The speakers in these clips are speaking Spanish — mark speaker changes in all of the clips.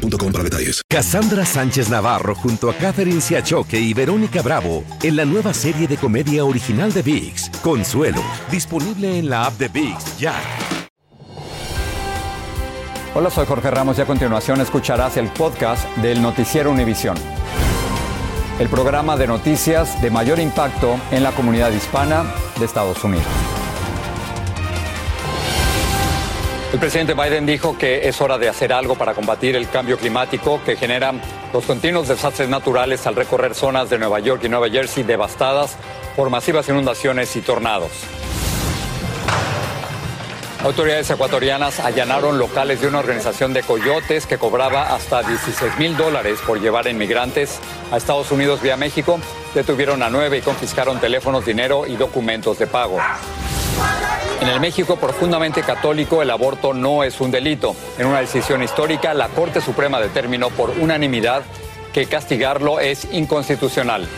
Speaker 1: boostmobile.com para detalles.
Speaker 2: Cassandra Sánchez Navarro junto a Catherine Siachoque y Verónica Bravo en la nueva serie de comedia original de VIX, Consuelo, disponible en la app de VIX ya.
Speaker 3: Hola, soy Jorge Ramos y a continuación escucharás el podcast del Noticiero Univisión. El programa de noticias de mayor impacto en la comunidad hispana de Estados Unidos. El presidente Biden dijo que es hora de hacer algo para combatir el cambio climático que generan los continuos desastres naturales al recorrer zonas de Nueva York y Nueva Jersey devastadas por masivas inundaciones y tornados. Autoridades ecuatorianas allanaron locales de una organización de coyotes que cobraba hasta 16 mil dólares por llevar inmigrantes a Estados Unidos vía México. Detuvieron a nueve y confiscaron teléfonos, dinero y documentos de pago. En el México profundamente católico, el aborto no es un delito. En una decisión histórica, la Corte Suprema determinó por unanimidad que castigarlo es inconstitucional.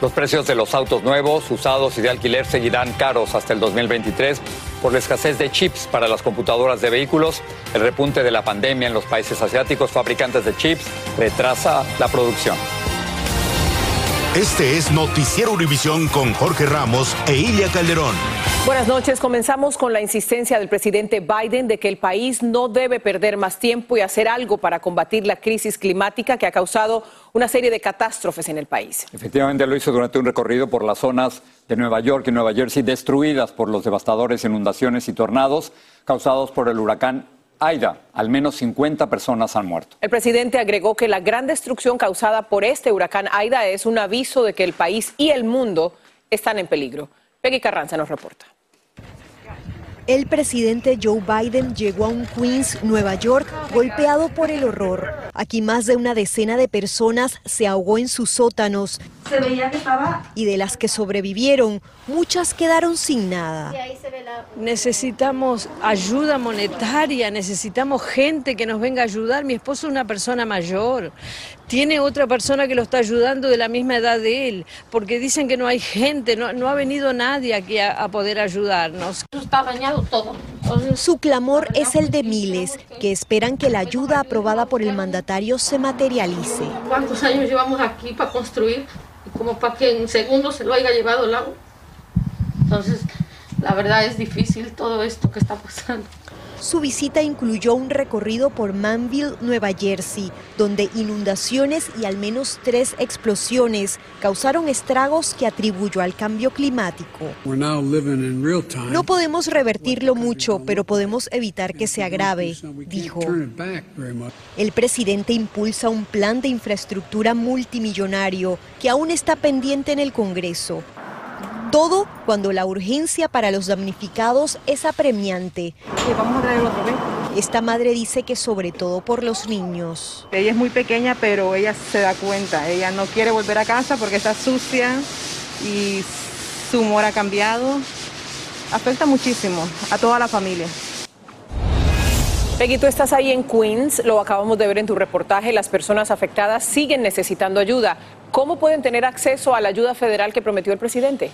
Speaker 3: Los precios de los autos nuevos, usados y de alquiler seguirán caros hasta el 2023 por la escasez de chips para las computadoras de vehículos, el repunte de la pandemia en los países asiáticos fabricantes de chips retrasa la producción.
Speaker 4: Este es Noticiero Univisión con Jorge Ramos e Ilia Calderón.
Speaker 5: Buenas noches. Comenzamos con la insistencia del presidente Biden de que el país no debe perder más tiempo y hacer algo para combatir la crisis climática que ha causado una serie de catástrofes en el país.
Speaker 3: Efectivamente lo hizo durante un recorrido por las zonas de Nueva York y Nueva Jersey destruidas por los devastadores inundaciones y tornados causados por el huracán Aida, al menos 50 personas han muerto.
Speaker 5: El presidente agregó que la gran destrucción causada por este huracán Aida es un aviso de que el país y el mundo están en peligro. Peggy Carranza nos reporta.
Speaker 6: El presidente Joe Biden llegó a un Queens, Nueva York, golpeado por el horror. Aquí más de una decena de personas se ahogó en sus sótanos.
Speaker 7: Se veía que estaba...
Speaker 6: Y de las que sobrevivieron, muchas quedaron sin nada.
Speaker 8: Necesitamos ayuda monetaria, necesitamos gente que nos venga a ayudar. Mi esposo es una persona mayor, tiene otra persona que lo está ayudando de la misma edad de él, porque dicen que no hay gente, no, ha venido nadie aquí a, a poder ayudarnos.
Speaker 7: Está dañado todo.
Speaker 6: Su clamor es el de miles que esperan que la ayuda aprobada por el mandatario se materialice.
Speaker 7: ¿Cuántos años llevamos aquí para construir? Como para que en segundos se lo haya llevado el agua. Entonces, la verdad es difícil todo esto que está pasando.
Speaker 6: Su visita incluyó un recorrido por Manville, Nueva Jersey, donde inundaciones y al menos tres explosiones causaron estragos que atribuyó al cambio climático. No podemos revertirlo mucho, pero podemos evitar que se agrave, dijo. El presidente impulsa un plan de infraestructura multimillonario que aún está pendiente en el Congreso. Todo cuando la urgencia para los damnificados es apremiante.
Speaker 7: vamos a otro vez.
Speaker 6: Esta madre dice que sobre todo por los niños.
Speaker 9: Ella es muy pequeña, pero ella se da cuenta. Ella no quiere volver a casa porque está sucia y su humor ha cambiado. Afecta muchísimo a toda la familia.
Speaker 5: Peggy, tú estás ahí en Queens, lo acabamos de ver en tu reportaje, las personas afectadas siguen necesitando ayuda. ¿Cómo pueden tener acceso a la ayuda federal que prometió el presidente?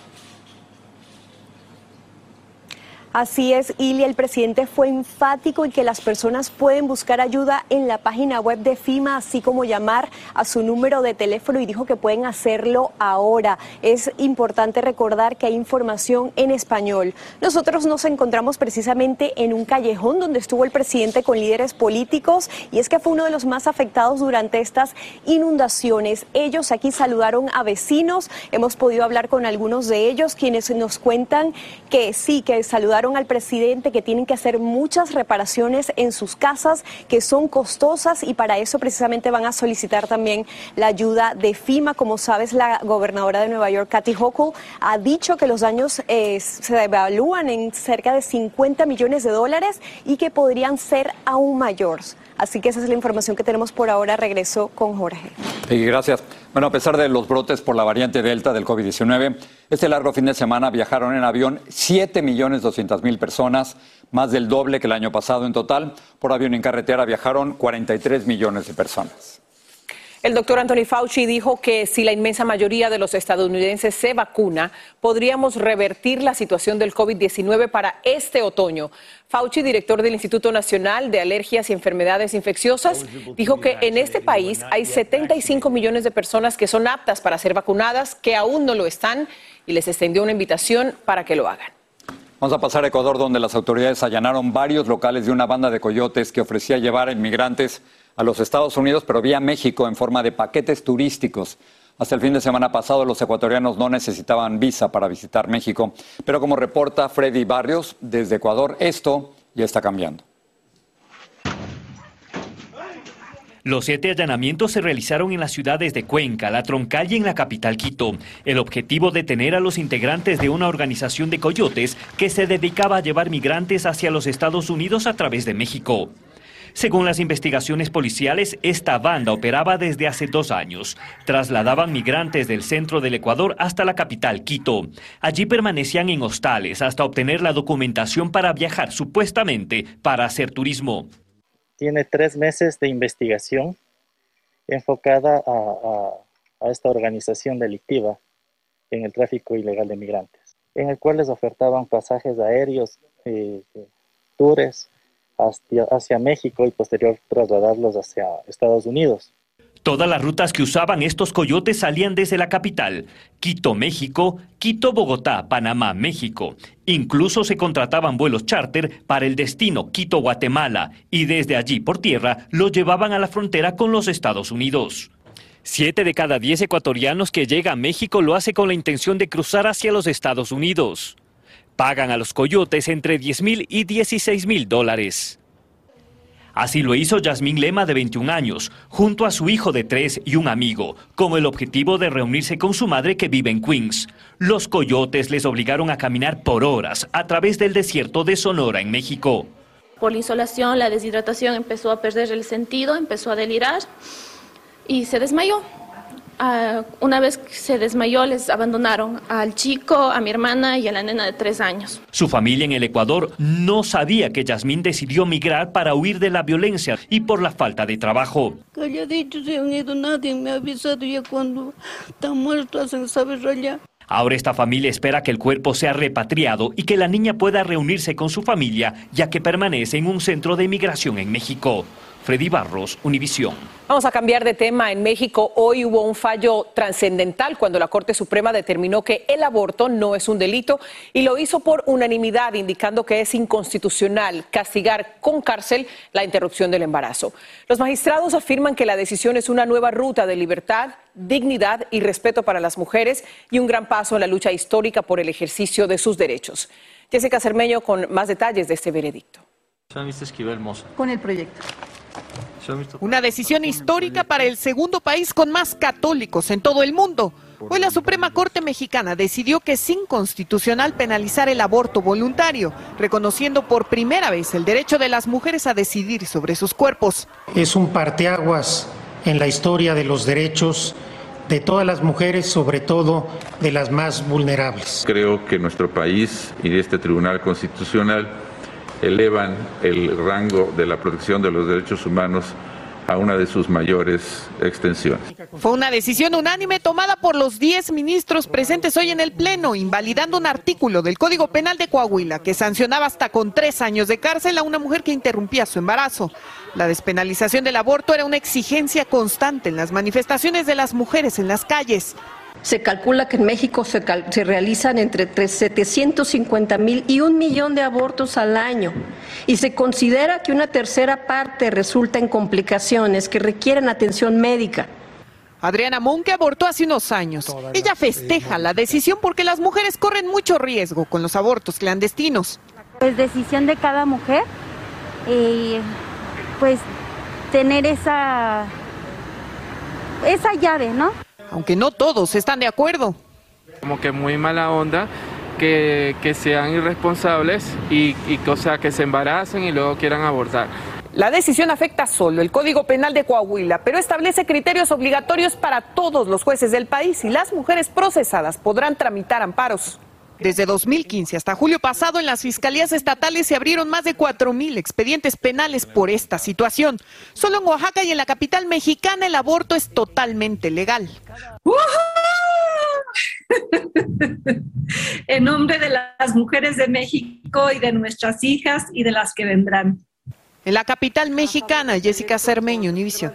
Speaker 6: Así es, Ilia, el presidente fue enfático en que las personas pueden buscar ayuda en la página web de FIMA, así como llamar a su número de teléfono y dijo que pueden hacerlo ahora. Es importante recordar que hay información en español. Nosotros nos encontramos precisamente en un callejón donde estuvo el presidente con líderes políticos y es que fue uno de los más afectados durante estas inundaciones. Ellos aquí saludaron a vecinos, hemos podido hablar con algunos de ellos quienes nos cuentan que sí, que saludaron
Speaker 10: al presidente que tienen que hacer muchas reparaciones en sus casas que son costosas y para eso precisamente van a solicitar también la ayuda de FIMA. Como sabes, la gobernadora de Nueva York, Kathy Hochul, ha dicho que los daños eh, se evalúan en cerca de 50 millones de dólares y que podrían ser aún mayores. Así que esa es la información que tenemos por ahora. Regreso con Jorge.
Speaker 3: Sí, gracias. Bueno, a pesar de los brotes por la variante Delta del COVID-19, este largo fin de semana viajaron en avión 7 millones 200 mil personas, más del doble que el año pasado en total. Por avión en carretera viajaron 43 millones de personas.
Speaker 5: El doctor Anthony Fauci dijo que si la inmensa mayoría de los estadounidenses se vacuna, podríamos revertir la situación del COVID-19 para este otoño. Fauci, director del Instituto Nacional de Alergias y Enfermedades Infecciosas, dijo que en este país hay 75 millones de personas que son aptas para ser vacunadas, que aún no lo están, y les extendió una invitación para que lo hagan.
Speaker 3: Vamos a pasar a Ecuador, donde las autoridades allanaron varios locales de una banda de coyotes que ofrecía llevar a inmigrantes a los Estados Unidos, pero vía México en forma de paquetes turísticos. Hasta el fin de semana pasado los ecuatorianos no necesitaban visa para visitar México, pero como reporta Freddy Barrios desde Ecuador, esto ya está cambiando.
Speaker 11: Los siete allanamientos se realizaron en las ciudades de Cuenca, La Troncal y en la capital Quito. El objetivo detener a los integrantes de una organización de coyotes que se dedicaba a llevar migrantes hacia los Estados Unidos a través de México. Según las investigaciones policiales, esta banda operaba desde hace dos años. Trasladaban migrantes del centro del Ecuador hasta la capital, Quito. Allí permanecían en hostales hasta obtener la documentación para viajar supuestamente para hacer turismo.
Speaker 12: Tiene tres meses de investigación enfocada a, esta organización delictiva en el tráfico ilegal de migrantes, en el cual les ofertaban pasajes aéreos, eh, eh tours, hacia, México y posterior trasladarlos hacia Estados Unidos.
Speaker 11: Todas las rutas que usaban estos coyotes salían desde la capital, Quito, México, Quito, Bogotá, Panamá, México. Incluso se contrataban vuelos charter para el destino Quito, Guatemala, y desde allí por tierra los llevaban a la frontera con los Estados Unidos. Siete de cada diez ecuatorianos que llega a México lo hace con la intención de cruzar hacia los Estados Unidos. Pagan a los coyotes entre 10 mil y 16 mil dólares. Así lo hizo Yasmín Lema, de 21 años, junto a su hijo de 3 y un amigo, con el objetivo de reunirse con su madre que vive en Queens. Los coyotes les obligaron a caminar por horas a través del desierto de Sonora, en México.
Speaker 13: Por la insolación, la deshidratación empezó a perder el sentido, empezó a delirar y se desmayó. Ah, una vez que se desmayó, les abandonaron al chico, a mi hermana y a la nena de tres años.
Speaker 11: Su familia en el Ecuador no sabía que Yasmín decidió migrar para huir de la violencia y por la falta de trabajo. nadie me ha avisado ya cuando está muerto, hacen saber allá. Ahora esta familia espera que el cuerpo sea repatriado y que la niña pueda reunirse con su familia, ya que permanece en un centro de migración en México. Freddy Barros, Univisión.
Speaker 5: Vamos a cambiar de tema. En México hoy hubo un fallo trascendental cuando la Corte Suprema determinó que el aborto no es un delito y lo hizo por unanimidad, indicando que es inconstitucional castigar con cárcel la interrupción del embarazo. Los magistrados afirman que la decisión es una nueva ruta de libertad, dignidad y respeto para las mujeres y un gran paso en la lucha histórica por el ejercicio de sus derechos. Jessica Cermeño con más detalles de este veredicto.
Speaker 14: Con el proyecto. Una decisión histórica para el segundo país con más católicos en todo el mundo. Hoy la Suprema Corte Mexicana decidió que es inconstitucional penalizar el aborto voluntario, reconociendo por primera vez el derecho de las mujeres a decidir sobre sus cuerpos.
Speaker 15: Es un parteaguas en la historia de los derechos de todas las mujeres, sobre todo de las más vulnerables.
Speaker 16: Creo que nuestro país y este Tribunal Constitucional elevan el rango de la protección de los derechos humanos a una de sus mayores extensiones.
Speaker 14: Fue una decisión unánime tomada por los 10 ministros presentes hoy en el Pleno, invalidando un artículo del Código Penal de Coahuila que sancionaba hasta con tres años de cárcel a una mujer que interrumpía su embarazo. La despenalización del aborto era una exigencia constante en las manifestaciones de las mujeres en las calles.
Speaker 17: Se calcula que en México se, realizan entre 750 mil y un millón de abortos al año y se considera que una tercera parte resulta en complicaciones que requieren atención médica.
Speaker 14: Adriana Monque abortó hace unos años. Ella festeja la decisión porque las mujeres corren mucho riesgo con los abortos clandestinos.
Speaker 18: Pues decisión de cada mujer y pues tener esa, esa llave, ¿no?
Speaker 14: Aunque no todos están de acuerdo.
Speaker 19: Como que muy mala onda que, sean irresponsables y, y sea, que se embaracen y luego quieran abortar.
Speaker 14: La decisión afecta solo el Código Penal de Coahuila, pero establece criterios obligatorios para todos los jueces del país y las mujeres procesadas podrán tramitar amparos. Desde 2015 hasta julio pasado en las fiscalías estatales se abrieron más de 4.000 expedientes penales por esta situación. Solo en Oaxaca y en la capital mexicana el aborto es totalmente legal.
Speaker 20: en nombre de las mujeres de México y de nuestras hijas y de las que vendrán.
Speaker 14: En la capital mexicana, Jessica Cermeño, Univision.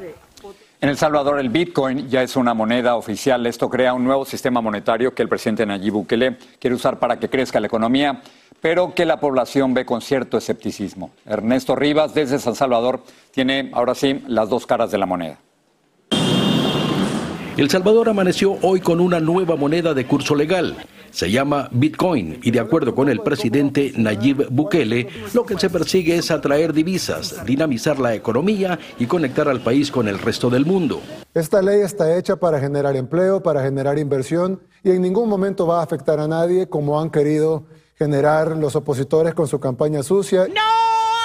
Speaker 3: En El Salvador el Bitcoin ya es una moneda oficial. Esto crea un nuevo sistema monetario que el presidente Nayib Bukele quiere usar para que crezca la economía, pero que la población ve con cierto escepticismo. Ernesto Rivas, desde San Salvador, tiene ahora sí las dos caras de la moneda.
Speaker 21: El Salvador amaneció hoy con una nueva moneda de curso legal. Se llama Bitcoin y de acuerdo con el presidente Nayib Bukele, lo que se persigue es atraer divisas, dinamizar la economía y conectar al país con el resto del mundo.
Speaker 22: Esta ley está hecha para generar empleo, para generar inversión y en ningún momento va a afectar a nadie como han querido generar los opositores con su campaña sucia.
Speaker 14: ¡No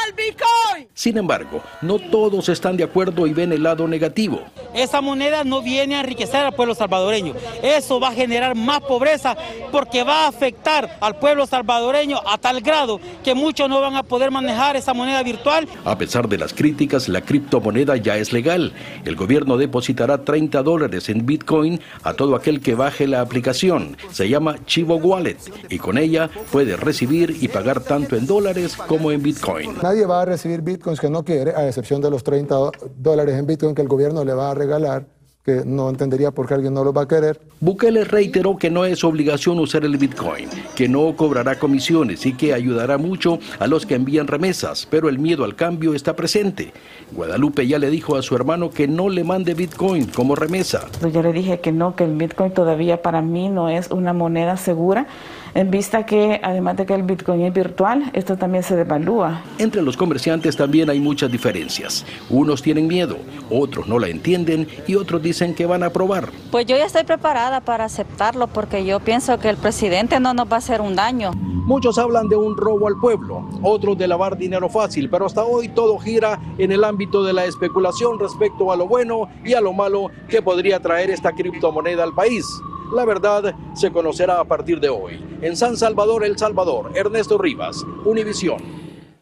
Speaker 14: al Bitcoin!
Speaker 21: Sin embargo, no todos están de acuerdo y ven el lado negativo.
Speaker 23: Esa moneda no viene a enriquecer al pueblo salvadoreño. Eso va a generar más pobreza porque va a afectar al pueblo salvadoreño a tal grado que muchos no van a poder manejar esa moneda virtual.
Speaker 21: A pesar de las críticas, la criptomoneda ya es legal. El gobierno depositará 30 dólares en Bitcoin a todo aquel que baje la aplicación. Se llama Chivo Wallet y con ella puede recibir y pagar tanto en dólares como en Bitcoin.
Speaker 22: Nadie va a recibir Bitcoin que no quiere, a excepción de los 30 dólares en Bitcoin que el gobierno le va a regalar que no entendería por qué alguien no lo va a querer.
Speaker 21: Bukele reiteró que no es obligación usar el Bitcoin, que no cobrará comisiones y que ayudará mucho a los que envían remesas, pero el miedo al cambio está presente. Guadalupe ya le dijo a su hermano que no le mande Bitcoin como remesa.
Speaker 24: Yo le dije que no, que el Bitcoin todavía para mí no es una moneda segura en vista que además de que el Bitcoin es virtual, esto también se devalúa.
Speaker 21: Entre los comerciantes también hay muchas diferencias. Unos tienen miedo, otros no la entienden y otros dicen que van a probar.
Speaker 18: Pues yo ya estoy preparada para aceptarlo porque yo pienso que el presidente no nos va a hacer un daño.
Speaker 21: Muchos hablan de un robo al pueblo, otros de lavar dinero fácil, pero hasta hoy todo gira en el ámbito de la especulación respecto a lo bueno y a lo malo que podría traer esta criptomoneda al país. La verdad se conocerá a partir de hoy. En San Salvador, El Salvador, Ernesto Rivas, Univisión.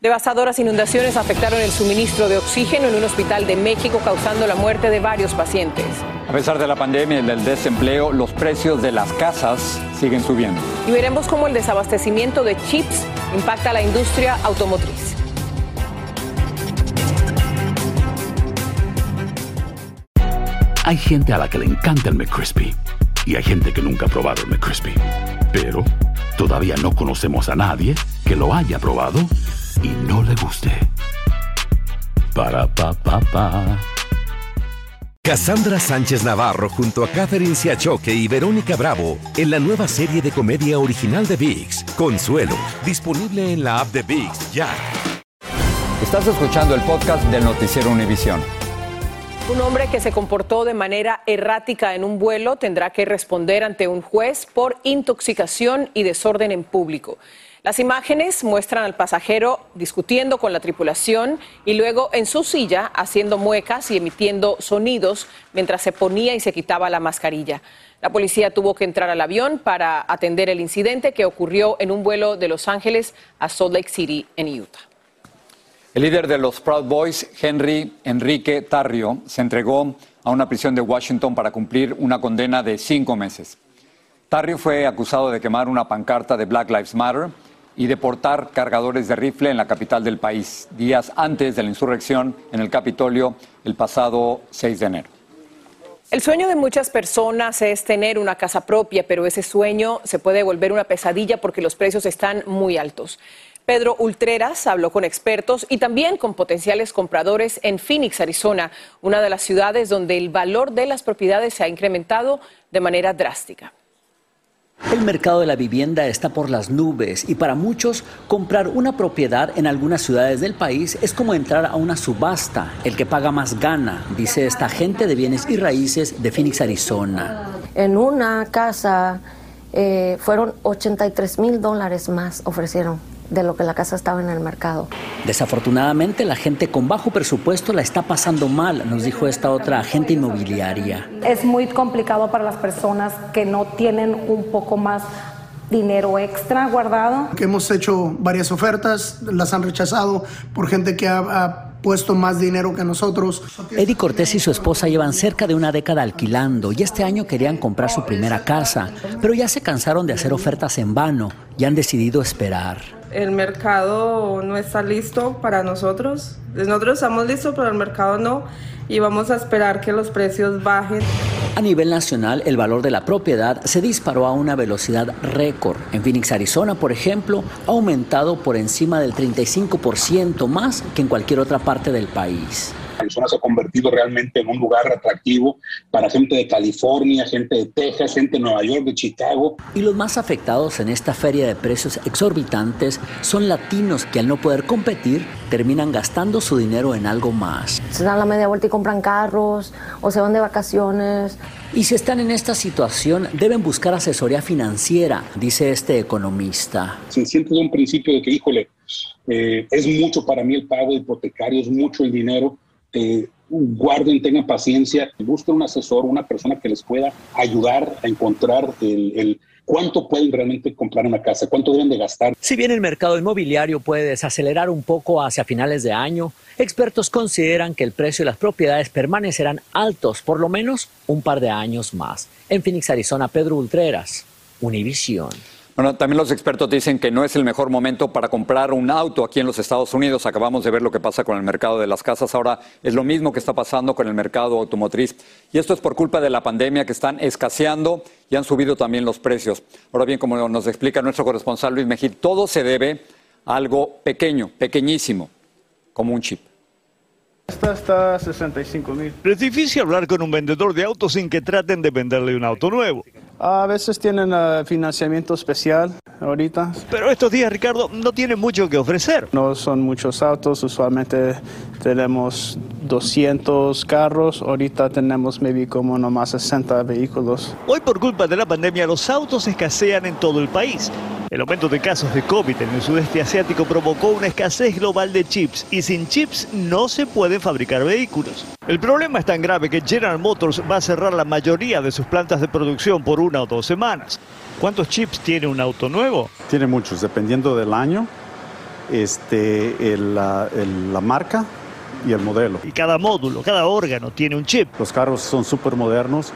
Speaker 5: Devastadoras inundaciones afectaron el suministro de oxígeno en un hospital de México, causando la muerte de varios pacientes.
Speaker 3: A pesar de la pandemia y del desempleo, los precios de las casas siguen subiendo.
Speaker 5: Y veremos cómo el desabastecimiento de chips impacta a la industria automotriz.
Speaker 25: Hay gente a la que le encanta el McCrispy y hay gente que nunca ha probado el McCrispy. Pero todavía no conocemos a nadie que lo haya probado y no le guste. Para pa pa pa.
Speaker 2: Cassandra Sánchez Navarro junto a Catherine Siachoque y Verónica Bravo en la nueva serie de comedia original de Vix, Consuelo, disponible en la app de Vix ya.
Speaker 3: Estás escuchando el podcast del noticiero Univisión.
Speaker 5: Un hombre que se comportó de manera errática en un vuelo tendrá que responder ante un juez por intoxicación y desorden en público. Las imágenes muestran al pasajero discutiendo con la tripulación y luego en su silla haciendo muecas y emitiendo sonidos mientras se ponía y se quitaba la mascarilla. La policía tuvo que entrar al avión para atender el incidente que ocurrió en un vuelo de Los Ángeles a Salt Lake City, en Utah.
Speaker 3: El líder de los Proud Boys, Henry Enrique Tarrio, se entregó a una prisión de Washington para cumplir una condena de cinco meses. Tarrio fue acusado de quemar una pancarta de Black Lives Matter y de portar cargadores de rifle en la capital del país, días antes de la insurrección en el Capitolio el pasado 6 de enero.
Speaker 5: El sueño de muchas personas es tener una casa propia, pero ese sueño se puede volver una pesadilla porque los precios están muy altos. Pedro Ultreras habló con expertos y también con potenciales compradores en Phoenix, Arizona, una de las ciudades donde el valor de las propiedades se ha incrementado de manera drástica.
Speaker 26: El mercado de la vivienda está por las nubes y para muchos comprar una propiedad en algunas ciudades del país es como entrar a una subasta. El que paga más gana, dice esta agente de bienes y raíces de Phoenix, Arizona.
Speaker 27: En una casa eh, fueron 83 mil dólares más ofrecieron de lo que la casa estaba en el mercado.
Speaker 26: Desafortunadamente, la gente con bajo presupuesto la está pasando mal, nos dijo esta otra agente inmobiliaria.
Speaker 28: Es muy complicado para las personas que no tienen un poco más dinero extra guardado.
Speaker 29: Hemos hecho varias ofertas, las han rechazado por gente que ha, puesto más dinero que nosotros.
Speaker 26: Eddie Cortés y su esposa llevan cerca de una década alquilando y este año querían comprar su primera casa, pero ya se cansaron de hacer ofertas en vano y han decidido esperar
Speaker 30: el mercado no está listo para nosotros. Nosotros estamos listos, pero el mercado no. Y vamos a esperar que los precios bajen.
Speaker 26: A nivel nacional, el valor de la propiedad se disparó a una velocidad récord. En Phoenix, Arizona, por ejemplo, ha aumentado por encima del 35% más que en cualquier otra parte del país.
Speaker 31: Arizona se ha convertido realmente en un lugar atractivo para gente de California, gente de Texas, gente de Nueva York, de Chicago.
Speaker 26: Y los más afectados en esta feria de precios exorbitantes son latinos que al no poder competir terminan gastando su dinero en algo más.
Speaker 27: Se dan la media vuelta y compran carros o se van de vacaciones.
Speaker 26: Y si están en esta situación, deben buscar asesoría financiera, dice este economista.
Speaker 31: Se siente un principio de que, híjole, eh, es mucho para mí el pago hipotecario, es mucho el dinero, eh, guarden, tengan paciencia, busquen un asesor, una persona que les pueda ayudar a encontrar el, cuánto pueden realmente comprar una casa, cuánto deben de gastar.
Speaker 26: Si bien el mercado inmobiliario puede desacelerar un poco hacia finales de año, expertos consideran que el precio de las propiedades permanecerán altos por lo menos un par de años más. En Phoenix, Arizona, Pedro Ultreras, Univision.
Speaker 3: Bueno, también los expertos dicen que no es el mejor momento para comprar un auto aquí en los Estados Unidos. Acabamos de ver lo que pasa con el mercado de las casas. Ahora es lo mismo que está pasando con el mercado automotriz. Y esto es por culpa de la pandemia que están escaseando y han subido también los precios. Ahora bien, como nos explica nuestro corresponsal Luis Mejil, todo se debe a algo pequeño, pequeñísimo, como un chip.
Speaker 32: Esta está a 65 mil.
Speaker 33: es difícil hablar con un vendedor de autos sin que traten de venderle un auto nuevo.
Speaker 32: A veces tienen uh, financiamiento especial ahorita.
Speaker 33: Pero estos días, Ricardo, no tienen mucho que ofrecer.
Speaker 32: No son muchos autos, usualmente tenemos 200 carros, ahorita tenemos maybe como nomás 60 vehículos.
Speaker 33: Hoy por culpa de la pandemia los autos escasean en todo el país. El aumento de casos de COVID en el sudeste asiático provocó una escasez global de chips y sin chips no se pueden fabricar vehículos. El problema es tan grave que General Motors va a cerrar la mayoría de sus plantas de producción por una o dos semanas. ¿Cuántos chips tiene un auto nuevo?
Speaker 34: Tiene muchos, dependiendo del año, este, la, la marca y el modelo.
Speaker 33: Y cada módulo, cada órgano tiene un chip.
Speaker 34: Los carros son súper modernos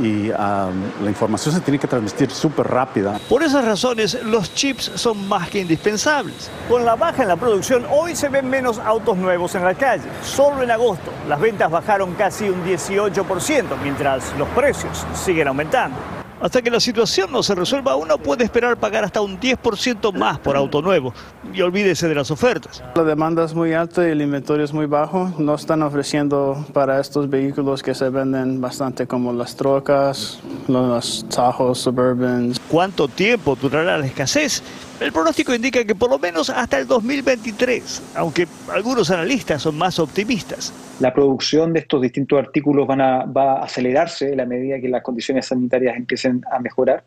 Speaker 34: y la información se tiene que transmitir súper rápida.
Speaker 33: Por esas razones, los chips son más que indispensables. Con la baja en la producción, hoy se ven menos autos nuevos en la calle. Solo en agosto, las ventas bajaron casi un 18%, mientras los precios siguen aumentando. Hasta que la situación no se resuelva, uno puede esperar pagar hasta un 10% más por auto nuevo. Y olvídese de las ofertas.
Speaker 32: La demanda es muy alta y el inventario es muy bajo. No están ofreciendo para estos vehículos que se venden bastante como las trocas, los Tahoe Suburbans.
Speaker 33: ¿Cuánto tiempo durará la escasez? El pronóstico indica que por lo menos hasta el 2023, aunque algunos analistas son más optimistas.
Speaker 35: La producción de estos distintos artículos van a, va a acelerarse en la medida que las condiciones sanitarias empiecen a mejorar.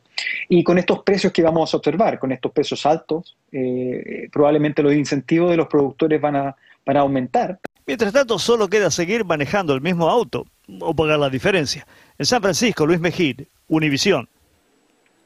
Speaker 35: Y con estos precios que vamos a observar, con estos precios altos, eh, probablemente los incentivos de los productores van a, van a aumentar.
Speaker 33: Mientras tanto, solo queda seguir manejando el mismo auto o pagar la diferencia. En San Francisco, Luis Mejid, Univisión.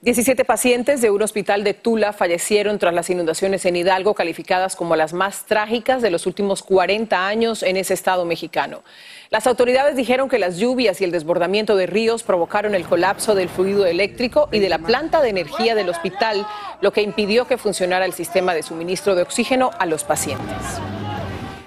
Speaker 5: 17 pacientes de un hospital de Tula fallecieron tras las inundaciones en Hidalgo, calificadas como las más trágicas de los últimos 40 años en ese estado mexicano. Las autoridades dijeron que las lluvias y el desbordamiento de ríos provocaron el colapso del fluido eléctrico y de la planta de energía del hospital, lo que impidió que funcionara el sistema de suministro de oxígeno a los pacientes.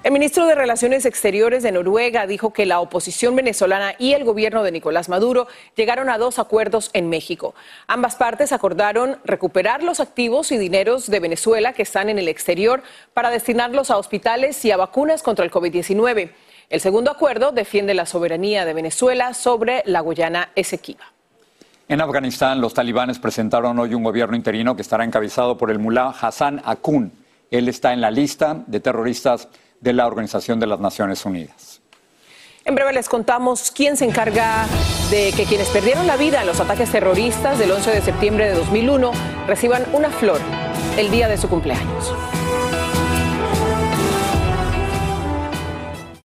Speaker 5: El ministro de Relaciones Exteriores de Noruega dijo que la oposición venezolana y el gobierno de Nicolás Maduro llegaron a dos acuerdos en México. Ambas partes acordaron recuperar los activos y dineros de Venezuela que están en el exterior para destinarlos a hospitales y a vacunas contra el COVID-19. El segundo acuerdo defiende la soberanía de Venezuela sobre la Guyana Esequiba.
Speaker 3: En Afganistán, los talibanes presentaron hoy un gobierno interino que estará encabezado por el mulá Hassan Akun. Él está en la lista de terroristas de la Organización de las Naciones Unidas.
Speaker 5: En breve les contamos quién se encarga de que quienes perdieron la vida en los ataques terroristas del 11 de septiembre de 2001 reciban una flor el día de su cumpleaños.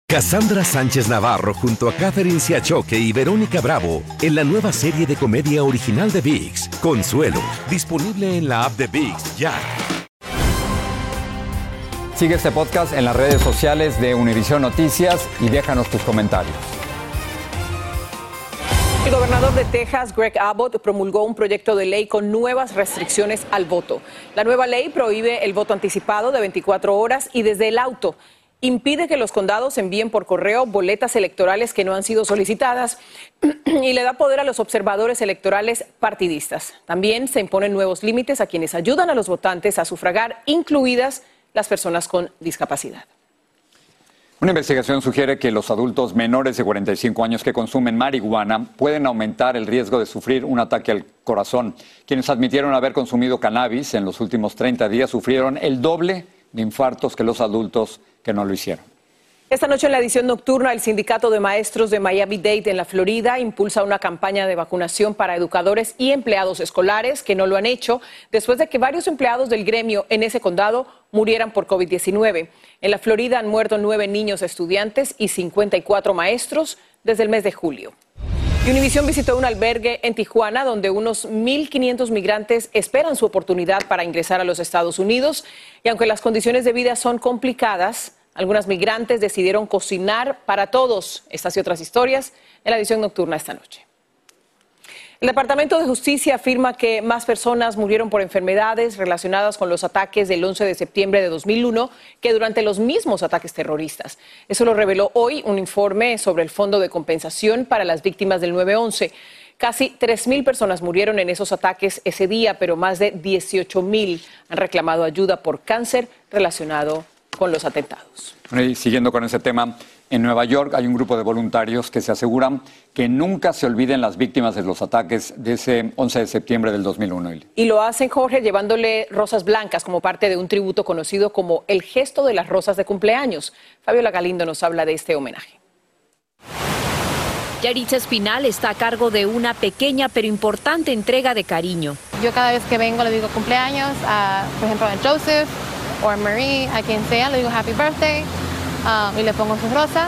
Speaker 2: Cassandra Sánchez Navarro junto a Catherine Siachoque y Verónica Bravo en la nueva serie de comedia original de VIX, Consuelo, disponible en la app de VIX ya.
Speaker 3: Sigue este podcast en las redes sociales de Univision Noticias y déjanos tus comentarios.
Speaker 5: El gobernador de Texas, Greg Abbott, promulgó un proyecto de ley con nuevas restricciones al voto. La nueva ley prohíbe el voto anticipado de 24 horas y desde el auto impide que los condados envíen por correo boletas electorales que no han sido solicitadas y le da poder a los observadores electorales partidistas. También se imponen nuevos límites a quienes ayudan a los votantes a sufragar, incluidas las personas con discapacidad.
Speaker 3: Una investigación sugiere que los adultos menores de 45 años que consumen marihuana pueden aumentar el riesgo de sufrir un ataque al corazón. Quienes admitieron haber consumido cannabis en los últimos 30 días sufrieron el doble de infartos que los adultos que no lo hicieron.
Speaker 5: Esta noche en la edición nocturna, el Sindicato de Maestros de Miami-Dade en la Florida impulsa una campaña de vacunación para educadores y empleados escolares que no lo han hecho después de que varios empleados del gremio en ese condado murieran por COVID-19. En la Florida han muerto nueve niños estudiantes y 54 maestros desde el mes de julio. Univision visitó un albergue en Tijuana donde unos 1.500 migrantes esperan su oportunidad para ingresar a los Estados Unidos y aunque las condiciones de vida son complicadas, algunas migrantes decidieron cocinar para todos. Estas y otras historias en la edición nocturna esta noche. El Departamento de Justicia afirma que más personas murieron por enfermedades relacionadas con los ataques del 11 de septiembre de 2001 que durante los mismos ataques terroristas. Eso lo reveló hoy un informe sobre el Fondo de Compensación para las Víctimas del 9-11. Casi 3.000 personas murieron en esos ataques ese día, pero más de 18.000 han reclamado ayuda por cáncer relacionado con los atentados.
Speaker 3: Y siguiendo con ese tema, en Nueva York hay un grupo de voluntarios que se aseguran que nunca se olviden las víctimas de los ataques de ese 11 de septiembre del 2001.
Speaker 5: Y lo hacen, Jorge, llevándole rosas blancas como parte de un tributo conocido como el gesto de las rosas de cumpleaños. Fabiola Galindo nos habla de este homenaje.
Speaker 36: Yaritza Espinal está a cargo de una pequeña pero importante entrega de cariño.
Speaker 37: Yo cada vez que vengo le digo cumpleaños, a, por ejemplo a Joseph o Marie, a quien sea, le digo happy birthday Ah, y le pongo su rosa.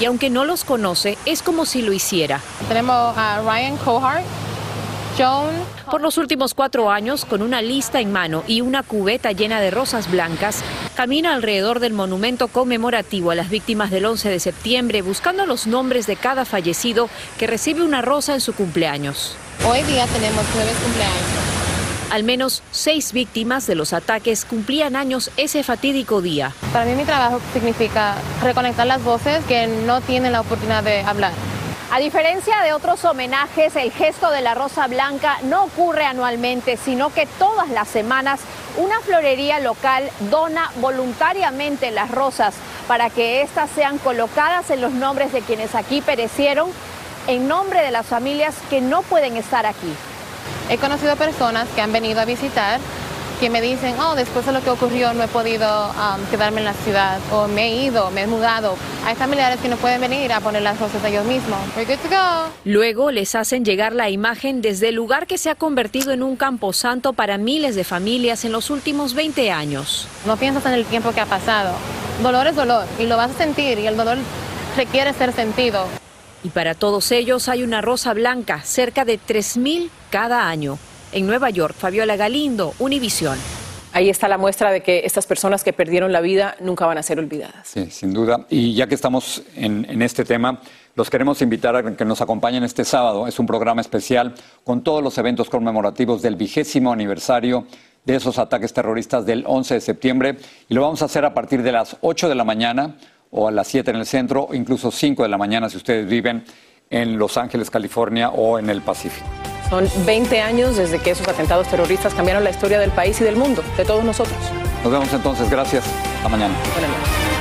Speaker 36: Y aunque no los conoce, es como si lo hiciera.
Speaker 37: Tenemos a Ryan Cohart, Joan.
Speaker 36: Por los últimos cuatro años, con una lista en mano y una cubeta llena de rosas blancas, camina alrededor del monumento conmemorativo a las víctimas del 11 de septiembre, buscando los nombres de cada fallecido que recibe una rosa en su cumpleaños.
Speaker 37: Hoy día tenemos nueve cumpleaños.
Speaker 36: Al menos seis víctimas de los ataques cumplían años ese fatídico día.
Speaker 37: Para mí mi trabajo significa reconectar las voces que no tienen la oportunidad de hablar.
Speaker 36: A diferencia de otros homenajes, el gesto de la Rosa Blanca no ocurre anualmente, sino que todas las semanas una florería local dona voluntariamente las rosas para que éstas sean colocadas en los nombres de quienes aquí perecieron en nombre de las familias que no pueden estar aquí.
Speaker 37: He conocido personas que han venido a visitar que me dicen, oh, después de lo que ocurrió no he podido um, quedarme en la ciudad o me he ido, me he mudado. Hay familiares que no pueden venir a poner las rosas ellos mismos.
Speaker 36: Luego les hacen llegar la imagen desde el lugar que se ha convertido en un camposanto para miles de familias en los últimos 20 años.
Speaker 37: No piensas en el tiempo que ha pasado. Dolor es dolor y lo vas a sentir y el dolor requiere ser sentido.
Speaker 36: Y para todos ellos hay una rosa blanca, cerca de 3.000 cada año. En Nueva York, Fabiola Galindo, Univisión.
Speaker 5: Ahí está la muestra de que estas personas que perdieron la vida nunca van a ser olvidadas.
Speaker 3: Sí, sin duda. Y ya que estamos en, este tema, los queremos invitar a que nos acompañen este sábado. Es un programa especial con todos los eventos conmemorativos del vigésimo aniversario de esos ataques terroristas del 11 de septiembre. Y lo vamos a hacer a partir de las 8 de la mañana o a las 7 en el centro, o incluso 5 de la mañana si ustedes viven en Los Ángeles, California o en el Pacífico.
Speaker 5: Son 20 años desde que esos atentados terroristas cambiaron la historia del país y del mundo, de todos nosotros.
Speaker 3: Nos vemos entonces. Gracias. Hasta mañana.
Speaker 5: Buenas noches.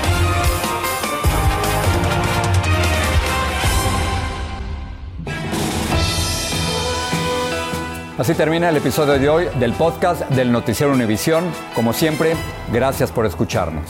Speaker 3: Así termina el episodio de hoy del podcast del Noticiero Univisión. Como siempre, gracias por escucharnos.